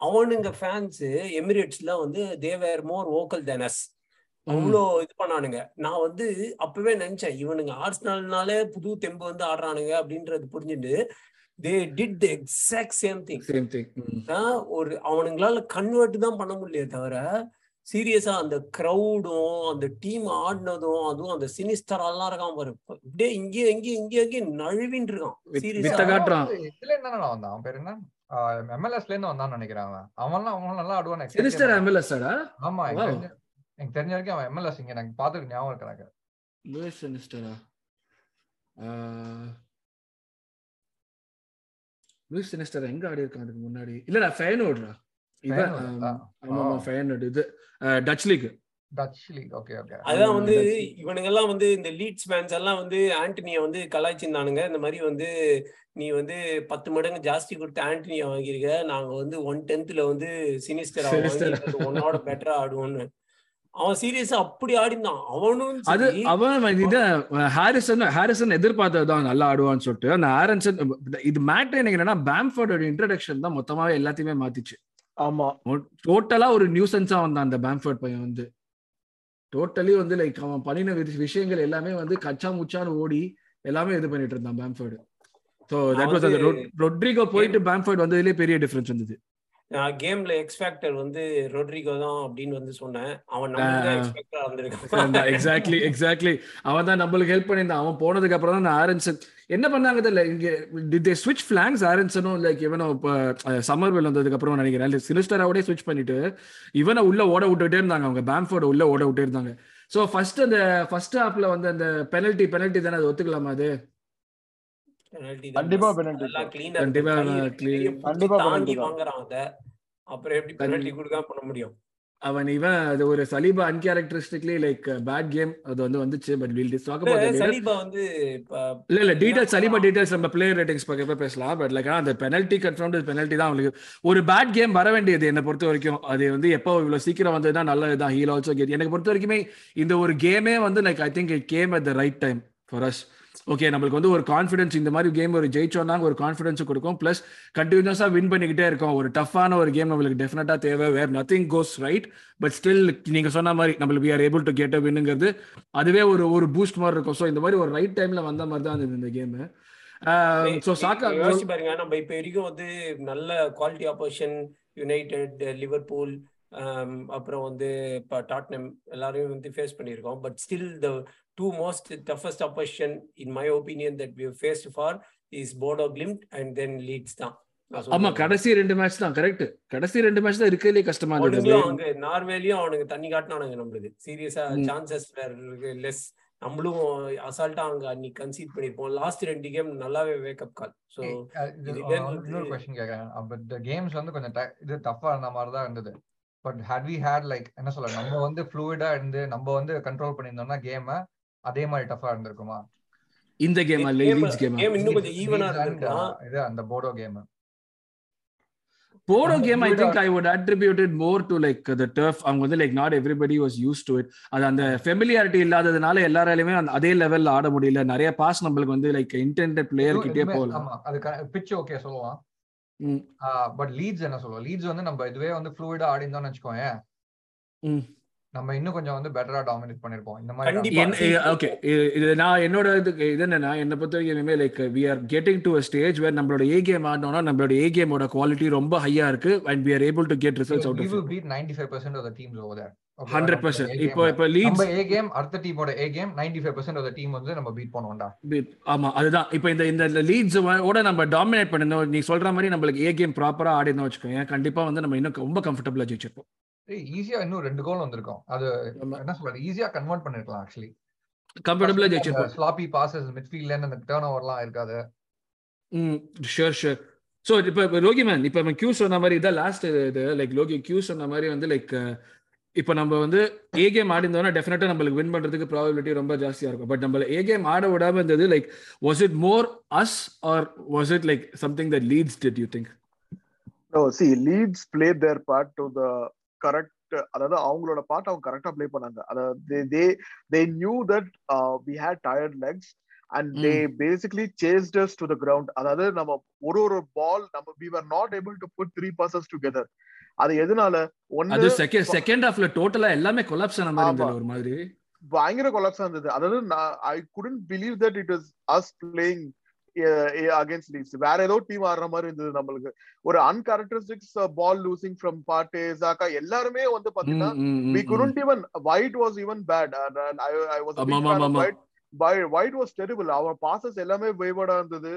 அவனுங்க ஃபேன்ஸ் எமிரேட்ஸ்ல வந்து தேவர் மோர் ஓக்கல் தென் அஸ் அவ்வளோ இது பண்ணானுங்க. நான் வந்து அப்பவே நினைச்சேன் இவனுங்க ஆர்ஸ்னால்னாலே புது தெம்பு வந்து ஆடுறானுங்க அப்படின்றது புரிஞ்சுட்டு they did the exact same thing same thing ஒரு அவனுங்களால கன்வெர்ட் தான் பண்ண முடியல தவிர சீரியஸா அந்த க்ரௌடும் அந்த டீம் ஆடினதும் அதுவும் அந்த சினிஸ்டரெல்லாம் இருக்கான் பாரு. அப்படியே இங்கே இங்கே இங்கே இங்கே நழுவின்னு இருக்கான். இதுல என்ன வந்தான் அவன் பேர் என்ன? எம்எல்எஸ்ல இருந்து வந்தான்னு நினைக்கிறேன் அவன். அவன்லாம் அவன் நல்லா ஆடுவான் சினிஸ்டர் ஆமா எனக்கு தெரிஞ்ச வரைக்கும் அவன் எம்எல்எஸ் இங்க எனக்கு பாத்துட்டு ஞாபகம் இருக்கு எனக்கு லூயிஸ் சினிஸ்டரா லூயிஸ் சினிஸ்டர் எங்க ஆடி இருக்கான் அதுக்கு முன்னாடி? இல்லடா ஃபேனோட்ரா இவன் ஆமா இது. Dutch league Dutch league okay okay அதான் வந்து இவனுங்க எல்லாம் வந்து இந்த லீட்ஸ் மேன்ஸ் எல்லாம் வந்து ஆண்டனிய வந்து கலாய்ச்சிருந்தானுங்க. இந்த மாதிரி வந்து நீ வந்து பத்து மடங்கு ஜாஸ்தி கொடுத்து ஆண்டனியா வாங்கிருக்க நாங்க வந்து ஒன் டென்த்ல வந்து சினிஸ்டர் உன்னோட பெட்டரா ஆடுவோம்னு. அவன் சீரியஸா அப்படி ஆடினான் அவனும் அது அவன் இது ஹாரிசன் ஹாரிசன் எதிர்பார்த்ததுதான் நல்லா ஆடுவான்னு சொல்லிட்டு அந்த ஹாரிசன் இது மேட்ரு எனக்கு என்னன்னா பேம்ஃபோர்டோட இன்ட்ரடக்ஷன் தான் மொத்தமாவே எல்லாத்தையுமே மாத்திச்சு. ஆமா. டோட்டலா ஒரு நியூசன்ஸா வந்தான் அந்த பேம்ஃபோர்ட் பையன் வந்து. டோட்டலி வந்து லைக் அவன் பண்ணின விஷயங்கள் எல்லாமே வந்து கச்சா முச்சான்னு ஓடி எல்லாமே இது பண்ணிட்டு இருந்தான் பேம்ஃபோர்டு ஸோ தட் வாஸ் அந்த ரொட்ரிகோ போயிட்டு பேம்ஃபோர்ட் வந்ததுலேயே பெரிய டிஃபரன்ஸ் வந்தது கேம்ல எக்ஸ் ஃபேக்டர் வந்து ரொட்ரிகோ தான் அப்படின்னு வந்து சொன்னேன். அவன் எக்ஸ்பெக்டரா எக்ஸாக்ட்லி எக்ஸாக்ட்லி அவன் தான் நம்மளுக்கு ஹெல்ப் பண்ணியிருந்தான். அவன் போனதுக்கு அப்புறம் தான் நான் ஆரன்சன் என்ன பண்ணாங்க தெரியல. இங்க தே ஸ்விட்ச் ஃபிளாங்ஸ் ஆரன்சனும் லைக் இப்போ சம்மர் வெல் வந்ததுக்கு அப்புறம் நினைக்கிறேன். சினிஸ்டராவோடய ஸ்விட்ச் பண்ணிட்டு இவனை உள்ள ஓட விட்டுட்டே இருந்தாங்க அவங்க. பேம்ஃபோர்டு உள்ள ஓட விட்டே இருந்தாங்க. ஸோ ஃபர்ஸ்ட் அந்த ஃபர்ஸ்ட் ஹாப்ல வந்து அந்த பெனல்ட்டி பெனல்ட்டி தானே அது ஒத்துக்கலாமா அது? கண்டிப்பா பெனல்ட்டி கண்டிப்பா கண்டிப்பா தாண்டி வாங்குறான் அத? அப்புறம் எப்படி பெனல்ட்டி கொடுக்காம பண்ண முடியும்? அவன் இவன் அது ஒரு Saliba uncharacteristically like bad game அது வந்து வந்துச்சு but will this talk about Saliba வந்து இல்ல இல்ல டீடைல்ஸ் சலீபா டீடைல்ஸ் நம்ம பிளேயர் ரேட்டிங்ஸ் பேசலாம் பட் லைக் அந்த பெனல்ட்டி கன்ஃபர்ம்டு பெனல்ட்டி தான் அவங்களுக்கு. ஒரு பேட் கேம் வர வேண்டியது என்னை பொறுத்த வரைக்கும். அது வந்து எப்போ இவ்வளவு சீக்கிரம் வந்ததுன்னா நல்லதுதான். ஹீல் ஆல்சோ கேட் எனக்கு பொறுத்த வரைக்குமே இந்த ஒரு கேமே வந்து like I think it came at the right time for us okay நம்மளுக்கு வந்து ஒரு கான்ஃபிடன்ஸ் இந்த மாதிரி கேம் ஒரு ஜெயிச்சோம்னா ஒரு கான்ஃபிடன்ஸ் கொடுக்கும். ப்ளஸ் கண்டினியூஸாக வின் பண்ணிக்கிட்டே இருக்கோம். ஒரு டஃப்பான ஒரு கேம் நம்மளுக்கு டெஃபினட்டாக தேவை. Where nothing goes right but still நீங்கள் சொன்ன மாதிரி நம்மளுக்கு we are able to get a வின்னுங்கிறது அதுவே ஒரு ஒரு பூஸ்ட் மாதிரி இருக்கும். ஸோ இந்த மாதிரி ஒரு ரைட் டைம்ல வந்த மாதிரி தான் இருந்தது இந்த கேமு ஸோ சாக்கா யோசிச்சு பாருங்க. நம்ம இப்போ வரைக்கும் வந்து நல்ல குவாலிட்டி ஆப்போசிஷன் யுனைடெட் லிவர்பூல் அப்புறம் வந்து இப்போ டாட்னம் எல்லாரையும் வந்து ஃபேஸ் பண்ணியிருக்கோம். But still the two most toughest opposition in my opinion that we faced far is Bodo Glimt and then. Leeds தான் ஆமா கடைசி ரெண்டு மேட்ச் தான் கரெக்ட் கடைசி ரெண்டு மேட்ச் தான் இருக்கிறதுலே கஷ்டமா இருந்தது. அங்க நார்வேலையும் அவனுக்கு தண்ணி காட்டினானுங்க நம்மளுக்கு. சீரியஸா சான்சஸ் லெஸ் நம்மளும் அசால்ட்டா அங்க அன்னைக்கு கன்சீட் பண்ணிருப்போம் லாஸ்ட் ரெண்டு கேம் நல்லாவே வேக்கப் கால் சோ இன்னொரு கொஸ்டின் கேக்குறேன். பட் கேம்ஸ் வந்து கொஞ்சம் இது டஃபா இருந்த மாதிரி தான் இருந்தது. But had we had like என்ன சொல்ல நம்ம வந்து ஃப்ளூயிடா இருந்து நம்ம வந்து கண்ட்ரோல் பண்ணியிருந்தோம்னா கேம அதே மாதிரி டஃபா இருந்திருக்குமா? இந்த கேம் லீட்ஸ் கேம் கேம் இன்னும் கொஞ்சம் ஈவனா இருந்திருக்கலாம். இது அந்த Bodo game Bodo game I think I would attributed more to like the turf அவங்க வந்து like not everybody was use to it அது அந்த ஃபெமிலியாரிட்டி இல்லாததுனால எல்லாராலையுமே அதே லெவல்ல ஆட முடியல. நிறைய பாஸ் நம்மளுக்கு வந்து லைக் இன்டென்டட் பிளேயர் கிட்டே போகலாம் அது பிட்ச் ஓகே சொல்லுவான். பட் லீட்ஸ் என்ன சொல்லுவோம் லீட்ஸ் வந்து நம்ம இதுவே வந்து ஃப்ளூயிடா ஆடிந்தோம்னு வச்சுக்கோங்க நம்ம இன்னும் கொஞ்சம் வந்து பெட்டரா டாமினேட் பண்ணிருப்போம் இந்த மாதிரி ஓகே இது நான் என்னோட இது இது என்னன்னா என்ன பொறுத்த வரைக்கும் இனிமே like we are getting to stage where நம்மளோட ஏ கேம் ஆடணும்னா நம்மளோட ஏ கேமோட குவாலிட்டி ரொம்ப ஹையா இருக்கு and we are able to get results out will beat 95% of the teams over there hundred percent இப்போ இப்போ லீட்ஸ் ஏ கேம் அடுத்த டீமோட A game ninety five percent of team வந்து நம்ம பீட் பண்ணுவோம்டா. ஆமா அதுதான். இப்போ இந்த இந்த லீட்ஸ் ஓட நம்ம டாமினேட் பண்ணிருந்தோம். நீ சொல்ற மாதிரி நம்மளுக்கு ஏ கேம் ப்ராப்பரா ஆடி இருந்தோம் வச்சுக்கோங்க கண்டிப்பா வந்து நம்ம இன்னும் ரொம்ப கம்ஃபர்டபுளா ஜெயிச்சிருப்போம். ஈஸியா இன்னும் ரெண்டு கோல் வந்திருக்கும். அது. என்ன சொல்றது? ஈஸியா கன்வெர்ட் பண்ணிருக்கலாம் ஆக்சுவலி கம்ஃபர்டபுளா ஜெயிச்சிருப்போம். ஸ்லாப்பி பாசஸ் மிட்ஃபீல்ட்ல அந்த டர்ன் ஓவர்லாம் இருக்காது. ம் ஷூர் ஷூர் ஸோ இப்போ ரோகி மேன் இப்போ கியூ சொன்ன மாதிரி இதான் லாஸ்ட் இது. லைக் லோகி கியூ சொன்ன மாதிரி வந்து லைக் இப்போ நம்ம வந்து ஏ கேம் ஆடிந்தோம்னா டெஃபினட்டா நம்மளுக்கு வின் பண்றதுக்கு ப்ராபபிலிட்டி ரொம்ப ஜாஸ்தியாக இருக்கும். பட் நம்ம ஏ கேம் ஆட விடாம இருந்தது like was it more us or was it like something that Leeds did you think no see Leeds play their part to the correct அதாவது அவங்களோட பார்ட் அவங்க கரெக்டா ப்ளே பண்ணாங்க. அதாவது they they knew that we had tired legs and they basically chased us to the ground அதாவது நம்ம ஒரு ஒரு பால் நம்ம we are not able to put three persons together அது எதனால? ஒன்னு செகண்ட் செகண்ட் ஹாஃப்ல டோட்டலா எல்லாமே கொலாப்ஸ் ஆன மாதிரி இருந்தது ஒரு மாதிரி. பயங்கர கொலாப்ஸ் இருந்தது. அதாவது I couldn't believe that it is as playing against Leeds வேற ஏதோ டீம் ஆடுற மாதிரி இருந்தது நம்மளுக்கு. ஒரு அன்கேரக்டரிஸ்டிக்ஸ் பால் லூசிங் ஃப்ரம் பாட்டே ஜாக்கா எல்லாருமே வந்து பாத்தீங்கன்னா we couldn't even white was even bad. And, and White was terrible our passes எல்லாமே wayward இருந்தது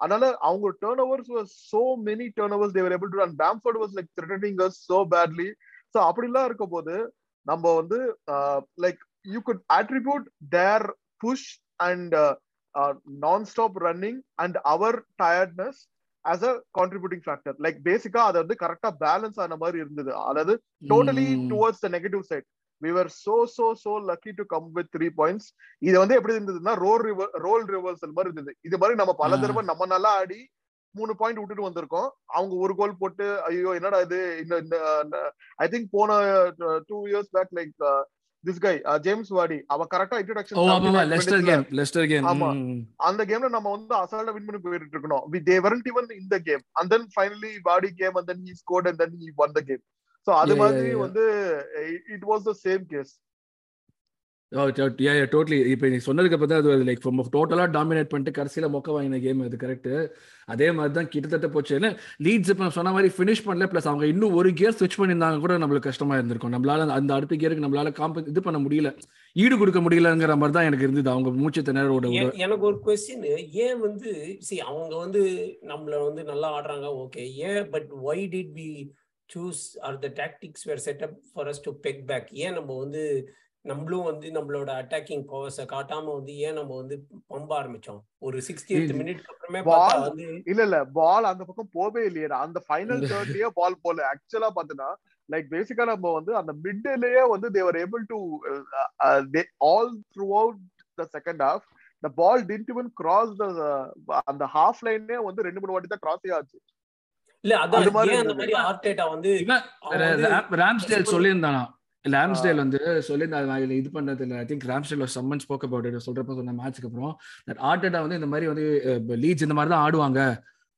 அதனால அவங்க turn overs was so many turnovers they were able to run Bamford was like threatening us so badly so அப்படிலாம் இருக்க போது நம்ம வந்து like you could attribute their push and uh, uh, non-stop running and our tiredness as a contributing factor like பேசிக்கா அதை வந்து கரெக்டா பேலன்ஸ் ஆன மாதிரி இருந்தது அதாவது totally towards the negative side we were so so so lucky to come with three points. இது வந்து எப்படி இருந்ததுன்னா ரோல் ரோல் ரிவர்சல் மாதிரி இருந்தது. இது மாதிரி நம்ம பல. தடவை நம்ம நல்லா ஆடி மூணு பாயிண்ட் விட்டுட்டு வந்திருக்கோம். அவங்க ஒரு கோல் போட்டு ஐயோ என்னடா இது? இந்த ஐ திங்க் போன two years back like this guy James Vardy அவன் கரெக்டா இன்ட்ரோடக்ஷன் கேம் கேம் ஆமா. அந்த கேம்ல நம்ம வந்து அசால்ட்டா வின் பண்ணி போயிட்டு இருக்கணும். We they weren't even in the game and then finally Vardy came and then he scored and then he won the game so அது மாதிரி. வந்து it was the same case totally இப்போ நீ சொன்னதுக்கு அப்புறம் தான் அது லைக் டோட்டலாக டாமினேட் பண்ணிட்டு கடைசியில் மொக்க வாங்கின கேம் அது கரெக்ட் அதே மாதிரி தான் கிட்டத்தட்ட போச்சு. ஏன்னா லீட்ஸ் இப்போ சொன்ன மாதிரி ஃபினிஷ் பண்ணல. ப்ளஸ் அவங்க இன்னும் ஒரு கியர் ஸ்விட்ச் பண்ணியிருந்தாங்க கூட நம்மளுக்கு கஷ்டமா இருந்திருக்கும். நம்மளால அந்த அடுத்த கியருக்கு நம்மளால காம்ப இது பண்ண முடியல. ஈடு கொடுக்க முடியலங்கிற மாதிரி தான் எனக்கு இருந்தது. அவங்க மூச்சு திணறோட எனக்கு ஒரு கொஸ்டின் ஏன் வந்து சி அவங்க வந்து நம்மள வந்து நல்லா ஆடுறாங்க ஓகே ஏன் but why did we choose are the tactics were set up for us to peg back ஏன் நம்ம வந்து நம்மளும் வந்து நம்மளோட அட்டாக்கிங் பவர்ஸை காட்டாம வந்து ஏன் நம்ம வந்து பம்ப ஆரம்பிச்சோம்? ஒரு சிக்ஸ்டி மினிட் அப்புறமே Ball- பார்த்தா வந்து இல்ல இல்ல பால் அந்த பக்கம் போவே இல்லையே. அந்த ஃபைனல் தேர்ட்லயே பால் போல. ஆக்சுவலா பாத்தீங்கன்னா லைக் பேசிக்கா நம்ம வந்து அந்த மிட்லயே வந்து they were able to all throughout the second half the ball didn't even cross the அந்த ஹாஃப் லைனே வந்து ரெண்டு மூணு வாட்டி தான் கிராஸ் ஆச்சு. இல்ல அது மாதிரி ஏன் அந்த. மாதிரி ஆர்டேட்டா வந்து ராம்ஸ்டேல் சொல்லியிருந்தானா? ராம்ஸ்டேல் வந்து சொல்லியிருந்தாங்க நான் இது பண்ணது இல்லை. I think Ramsdale someone spoke about it சொல்றப்ப சொன்ன மேட்ச்க்கு அப்புறம் தட் ஆர்டேட்டா வந்து இந்த மாதிரி வந்து லீட்ஸ் இந்த மாதிரி தான் ஆடுவாங்க.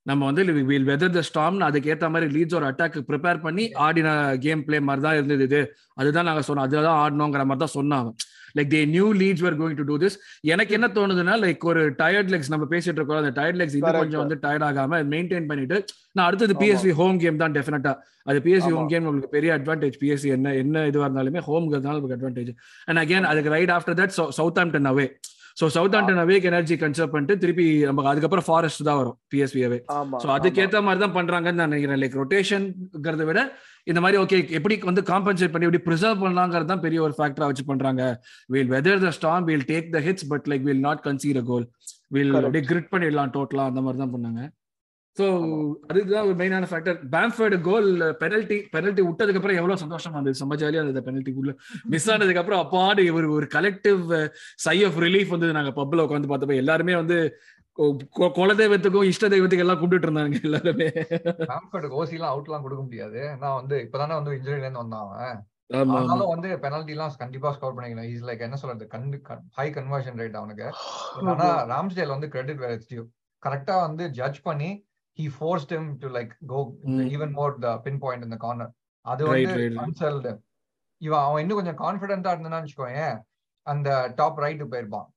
நம்ம வந்து வில் வெதர் த ஸ்டாம்னு அதுக்கேற்ற மாதிரி லீட்ஸ் ஒரு அட்டாக் ப்ரிப்பேர் பண்ணி ஆடின கேம் பிளே மாதிரி தான் இருந்தது இது. அதுதான் நாங்க சொன்னோம். அதில் தான் ஆடணுங்கிற மாதிரி தான் சொன்னாங்க like they new Leeds were going to do this எனக்கு என்ன தோணுதுன்னா லைக் ஒரு டயர்ட் லெக்ஸ் நம்ம பேசிட்டு இருக்கோம் அந்த டயர்ட் லெக்ஸ் Correct. கொஞ்சம் வந்து டயர்ட் ஆகாம மெயின்டைன் பண்ணிட்டு நான் அடுத்தது. பிஎஸ்வி ஹோம் கேம் தான் டெஃபினட்டா அது பிஎஸ்சி. ஹோம் கேம் உங்களுக்கு பெரிய அட்வான்டேஜ் பிஎஸ்சி என்ன என்ன இதுவாக இருந்தாலுமே ஹோம்ங்கிறதுனால உங்களுக்கு அட்வான்டேஜ் அண்ட் அகேன் அதுக்கு right after that Southampton away so Southampton அவேக்கு energy conserve பண்ணிட்டு திருப்பி நமக்கு அதுக்கப்புறம் ஃபாரஸ்ட் தான் வரும் ஆமா ஸோ அதுக்கேற்ற மாதிரி தான் பண்றாங்கன்னு நான் நினைக்கிறேன். லைக் ரொட்டேஷன்ங்கிறத விட இந்த மாதிரி ஓகே எப்படி வந்து காம்பன்சேட் பண்ணி எப்படி ப்ரிசர்வ் பண்ணலாங்கிறது தான் பெரிய ஒரு ஃபேக்டரா வச்சு பண்றாங்க. We'll weather the storm we'll take the hits but like we'll not concede a goal we'll. அப்படியே கிரிட் பண்ணிடலாம் டோட்டலா அந்த மாதிரி தான் பண்ணாங்க. ஸோ அதுதான் ஒரு மெயினான factor Bamford goal penalty penalty விட்டதுக்கு அப்புறம் எவ்வளவு சந்தோஷமா இருந்தது? செம்ம ஜாலியா இருந்தது பெனல்ட்டி உள்ள மிஸ் ஆனதுக்கு அப்புறம் அப்பாடு ஒரு ஒரு கலெக்டிவ் சை ஆஃப் ரிலீஃப் வந்து நாங்க பப்ல உட்காந்து பார்த்தப்ப எல்லாருமே வந்து குல தெய்வத்துக்கும் இஷ்ட தெய்வத்துக்கும் எல்லாம் கும்பிட்டு இருந்தாங்க எல்லாருமே. ராம்ஃபர்டுக்கு ஓசி எல்லாம் அவுட் எல்லாம் கொடுக்க முடியாது. நான் வந்து இப்பதானே வந்து இன்ஜுரில இருந்து வந்தான் ஆனாலும் வந்து பெனல்டி எல்லாம் கண்டிப்பா ஸ்கோர் பண்ணிக்கணும். இஸ் லைக் என்ன சொல்றது? கண்டு ஹை கன்வர்ஷன் ரேட் அவனுக்கு. ஆனா ராம்ஸ்டேல் வந்து கிரெடிட் வேற கரெக்டா வந்து ஜட்ஜ் பண்ணி he forced him to like go Mm. Even more the pin point இந்த கார்னர் அது வந்து. அன்செல்டு இவன் அவன் இன்னும் கொஞ்சம் கான்பிடென்ட்டா இருந்தான்னு வச்சுக்கோயேன் அந்த டாப் ரைட்டு போயிருப்பான்.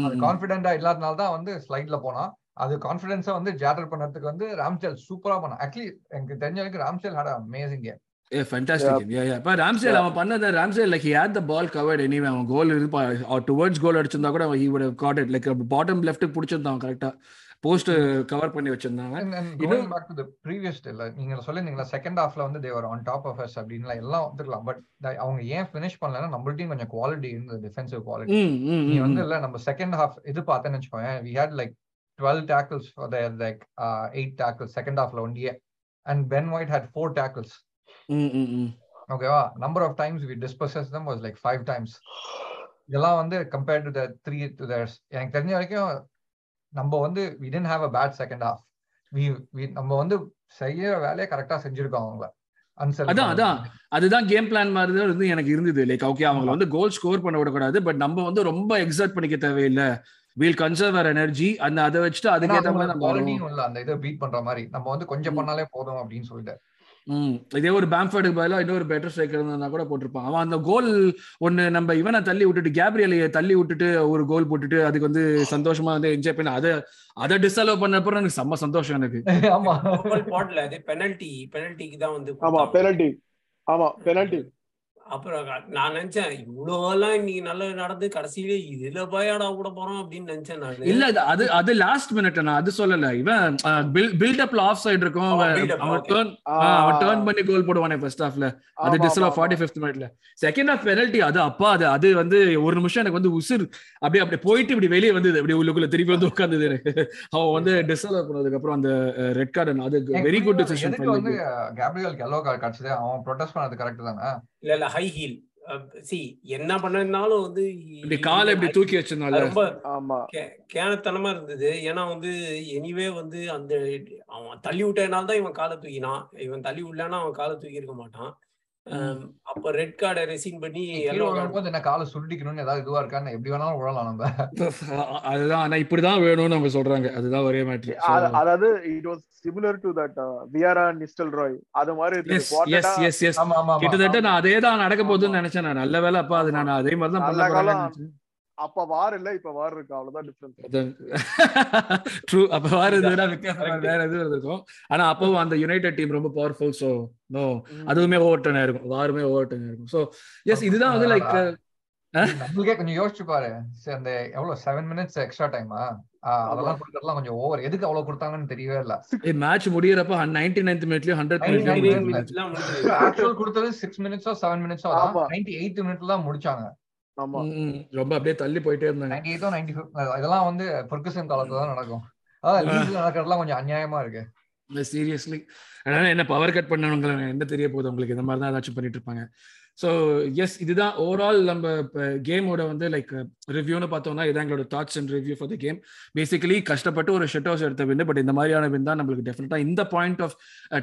அது இல்லாதனால தான் வந்து ஸ்லைட்ல போனான். அது கான்பிடன்ஸா வந்து ஜேட்டர் பண்ணதுக்கு வந்து ராம்செல் சூப்பரா பண்ணான் ஆக்சுவலி எனக்கு தெரிஞ்ச வரைக்கும் Ramsdale had amazing game a fantastic yeah yeah இப்போ ராம்சேல் அவன் பண்ணத Ramsdale like he had the ball covered anyway அவன் கோல் இருந்து டுவர்ட்ஸ் கோல் அடிச்சிருந்தா கூட he would got it like bottom left பிடிச்சிருந்தான் கரெக்டா போஸ்ட் கவர் பண்ணி வச்சிருந்தாங்க. Back to the previous still, uh, நீங்க சொல்லிருந்தீங்களா செகண்ட் ஹாஃப்ல வந்து they were on top of us அப்படின்னு எல்லாம் வந்துக்கலாம் பட் அவங்க ஏன் ஃபினிஷ் பண்ணலன்னா நம்மள்ட்டையும் கொஞ்சம் குவாலிட்டி இருந்தது டிஃபென்சிவ் குவாலிட்டி நீ வந்து இல்ல நம்ம செகண்ட் ஹாஃப் இது பார்த்தேன்னு வச்சுக்கோங்க we had like twelve tackles like eight tackles second ஹாஃப்ல ஒன்டியே and Ben White had four tackles ஓகேவா number of times we? Dispossessed them was like five times இதெல்லாம் வந்து compared to the three to thirds எனக்கு தெரிஞ்ச வரைக்கும் நம்ம வந்து we didn't have a bad second half we நம்ம வந்து செய்யற வேலையை கரெக்டா செஞ்சிருக்கோம் அவங்கள. அதான், அதான். அதுதான் கேம் பிளான் மாதிரி தான் இருந்து எனக்கு இருந்தது. லைக் ஓகே அவங்கள வந்து கோல் ஸ்கோர் பண்ண விடக்கூடாது பட் நம்ம வந்து ரொம்ப எக்ஸர்ட் பண்ணிக்க தேவையில்லை. வீல் கன்சர்வ் அவர் எனர்ஜி அந்த அதை வச்சுட்டு அதுக்கேற்ற மாதிரி நம்ம அந்த இதை பீட் பண்ற மாதிரி. நம்ம வந்து கொஞ்சம். பண்ணாலே போதும் அப்படின்னு சொல்லிட்டு. இதே ஒரு பேம்ஃபர்டுக்கு பதிலா இன்னொரு பெட்டர் ஸ்ட்ரைக்கர் இருந்தா கூட போட்டிருப்பான். அவன் அந்த கோல் ஒன்னு நம்ம இவனை தள்ளி விட்டுட்டு கேப்ரியலைய தள்ளி விட்டுட்டு ஒரு கோல் போட்டுட்டு அதுக்கு வந்து சந்தோஷமா வந்து என்ஜாய் பண்ண அதை அதை டிஸ்அலோவ் பண்ணப்பறம் எனக்கு செம்ம சந்தோஷம் எனக்கு. ஆமா. போடல அது பெனல்டி பெனல்டிக்கு தான் வந்து ஆமா. பெனல்டி ஆமா பெனல்டி அப்புறம் நான் நினைச்சேன் இவ்வளவெல்லாம் இன்னைக்கு நல்லா நடந்து கடைசியிலே இதுல போயாடா கூட போறோம் அப்படின்னு நினைச்சேன் நானு. இல்ல அது- அது லாஸ்ட் மினிட் நான் அது சொல்லல. இவன் பில்டப்ல ஆஃப் சைடு இருக்கும். அவன். டர்ன் அவன் டர்ன் பண்ணி கோல் போடுவானே ஃபர்ஸ்ட் ஹாஃப்ல அது டிஸ்ல ஃபார்ட்டி ஃபிஃப்த் மினிட்ல செகண்ட் ஹாஃப் பெனல்டி அது அப்பா அது அது வந்து ஒரு நிமிஷம் எனக்கு வந்து உசிர். அப்படியே அப்படியே போயிட்டு இப்படி வெளியே வந்தது. அப்படியே உள்ளுக்குள்ள திருப்பி வந்து உட்கார்ந்தது எனக்கு. அவன் வந்து டிஸ்அலோவ் பண்ணதுக்கு அப்புறம் அந்த ரெட் கார்டு அது வெரி குட் டிசிஷன் கேப்ரியலுக்கு எல்லோ கார்டு கிடைச்சது அவன் ப்ரொடெஸ்ட் பண்ணது கரெக்ட் தானே? இல்ல இல்ல ஹை ஹீல் சி என்ன பண்ணனாலும் வந்து இப்படி காலை இப்படி தூக்கி வச்சிருந்தால? அது ரொம்ப கேனத்தனமா இருந்தது. ஏன்னா வந்து எனிவே வந்து அந்த அவன் தள்ளி விட்டதுனால தான் இவன் காலை தூக்கினான். இவன் தள்ளி விடலன்னா அவன் காலை தூக்கி இருக்க மாட்டான். ஆம், அப்ப ரெட் கார்டை ரெசீன் பண்ணி விழும்போது என்ன காலை சுருட்டிக்கணும்னு ஏதாவது இதுவா இருக்கான்னு எப்படி வேணாலும் விழலாம் நம்ம. (laughs) அதுதான் ஆனா இப்படிதான் வேணும்னு அவங்க சொல்றாங்க. அதுதான் ஒரே மேட்ரு அத- அதாவது it was similar to that Vieira Nistelrooy அது மாதிரி. எஸ் கிட்டத்தட்ட நான் அதே தான் நடக்க போகுதுன்னு. நினைச்சேன் நான். நல்ல வேலை அப்பா அது நான் அதே மாதிரி தான் நல்ல காலம். அப்ப வார் இல்ல இப்ப வார் இருக்கு. அவ்வளவுதான் டிஃபரன்ஸ் ட்ரூ (laughs) அப்ப வேற எதுனா (laughs) வித்தியாசமா வேற எதுவும் இருக்கும் ஆனா அப்பவும் அந்த யுனைடெட் டீம் ரொம்ப பவர்ஃபுல் சோ நோ அதுவுமே ஓவர் டர்ன் ஆயிருக்கும். வாருமே ஓவர் டர்ன் ஆயிருக்கும் சோ எஸ் இதுதான் வந்து லைக் நம்மளுக்கே கொஞ்சம் யோசிச்சு பாரு. சரி, அந்த எவ்வளவு? செவன் மினிட்ஸ் எக்ஸ்ட்ரா டைமா அதெல்லாம் கொடுக்கறதுலாம் கொஞ்சம் ஓவர் எதுக்கு அவ்வளவு கொடுத்தாங்கன்னு தெரியவே இல்ல. மேட்ச் முடியறப்ப நைன்டி நைன்த் மினிட்லயும் ஹண்ட்ரட் 99th மினிட்லயும் minute. எல்லாம் முடிஞ்சது. ஆக்சுவல் கொடுத்தது சிக்ஸ் மினிட்ஸோ செவன் மினிட்ஸோ. நைன்டி எயிட் மினிட்ல தான் முடிச்சாங்க. ஆமா. ரொம்ப அப்படியே தள்ளி போயிட்டே இருந்தாங்க. நைன்டி எயிட்டோ நைன்டி இதெல்லாம் வந்து பொர்கசன் காலத்துல தான் நடக்கும். அதான் லீக்ல நடக்கிறதுலாம் கொஞ்சம் அநியாயமா இருக்கு. சீரியஸ்லி அதனால என்ன பவர் கட் பண்ணவங்க என்ன தெரிய போகுது? உங்களுக்கு இந்த மாதிரி தான் ஏதாச்சும் பண்ணிட்டு இருப்பாங்க. ஸோ எஸ் இதுதான் ஓவரால் நம்ம கேமோட வந்து லைக் ரிவ்யூன்னு பார்த்தோம்னா இதான் எங்களோட thoughts and review for the game basically கஷ்டப்பட்டு ஒரு ஷெட் ஹவுஸ் எடுத்த வின் பட் இந்த மாதிரியான வின் தான் நம்மளுக்கு டெஃபினட்டாக இந்த பாயிண்ட் ஆஃப்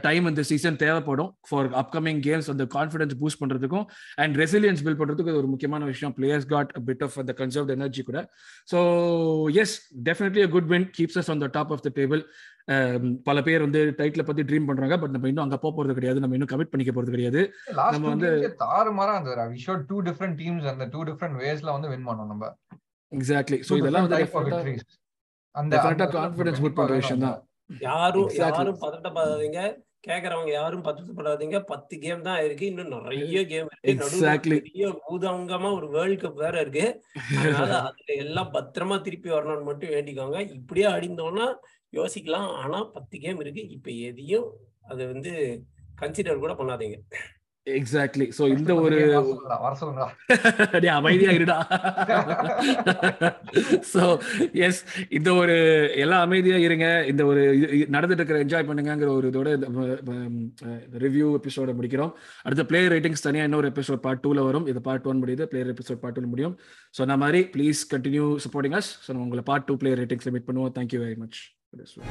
டைம் இந்த சீசன் தேவைப்படும் ஃபார் அப்கமிங் கேம்ஸ் அந்த கான்ஃபிடன்ஸ் பூஸ்ட் பண்ணுறதுக்கும் அண்ட் ரெசிலியன்ஸ் பில்ட் பண்ணுறதுக்கு ஒரு முக்கியமான விஷயம். பிளேயர்ஸ் காட் பிட் ஆஃப் அந்த கன்சர்வ்ட் எனர்ஜி கூட. So yes definitely a good win keeps us on the top of the table பல பேர் வந்து டைட்டில் பத்தி ட்ரீம் பண்றாங்க. பட் நம்ம இன்னும் அங்க போக போறது கிடையாது. நம்ம இன்னும் கமிட் பண்ணிக்க போறது கிடையாது. நம்ம வந்து- தாறுமாறா இருந்தது we showed two different teams அந்த டூ டிஃபரெண்ட் வேஸ்ல வந்து வின் பண்ணோம் நம்ம. எக்ஸாக்ட்லி Two இதெல்லாம் different வந்து. அந்த அந்த confidence கண்டிப்பா boot பண்ற விஷயம் அந்த- தான் யாரும் Exactly. யாரும் பதட்டப்படாதீங்க. கேக்குறவங்க யாரும் பதட்டப்படாதீங்க. பத்து கேம் தான் இருக்கு. இன்னும் நிறைய கேம் இருக்கு. பெரிய பூதங்கமா ஒரு வேர்ல்ட் கப் வேற இருக்கு. (laughs) அதனால அதுல எல்லாம் பத்திரமா திருப்பி வரணும்னு மட்டும் வேண்டிக்கோங்க. இப்படியே அடிந்தோம்னா யோசிக்கலாம். ஆனா பத்து கேம் இருக்கு. இப்ப எதையும் அது வந்து கன்சிடர் கூட பண்ணாதீங்க. எக்ஸாக்ட்லி ஸோ இந்த ஒரு (laughs) அமைதியா இருடா. (laughs) ஸோ எஸ் இந்த ஒரு எல்லாம் அமைதியா இருங்க. இந்த ஒரு நடந்துட்டு இருக்கிற என்ஜாய் பண்ணுங்கிற ஒரு இதோட ரிவ்யூ எபிசோட முடிக்கிறோம். அடுத்த பிளேயர் ரேட்டிங்ஸ் தனியாக இன்னொரு எபிசோட் பார்ட் டூல வரும். இது பார்ட் ஒன் முடியுது. பிளேயர் எபிசோட் பார்ட் டூ முடியும். சொன்ன மாதிரி please continue supporting us so உங்களை part two player ratings meet பண்ணுவோம். Thank you very much 或者说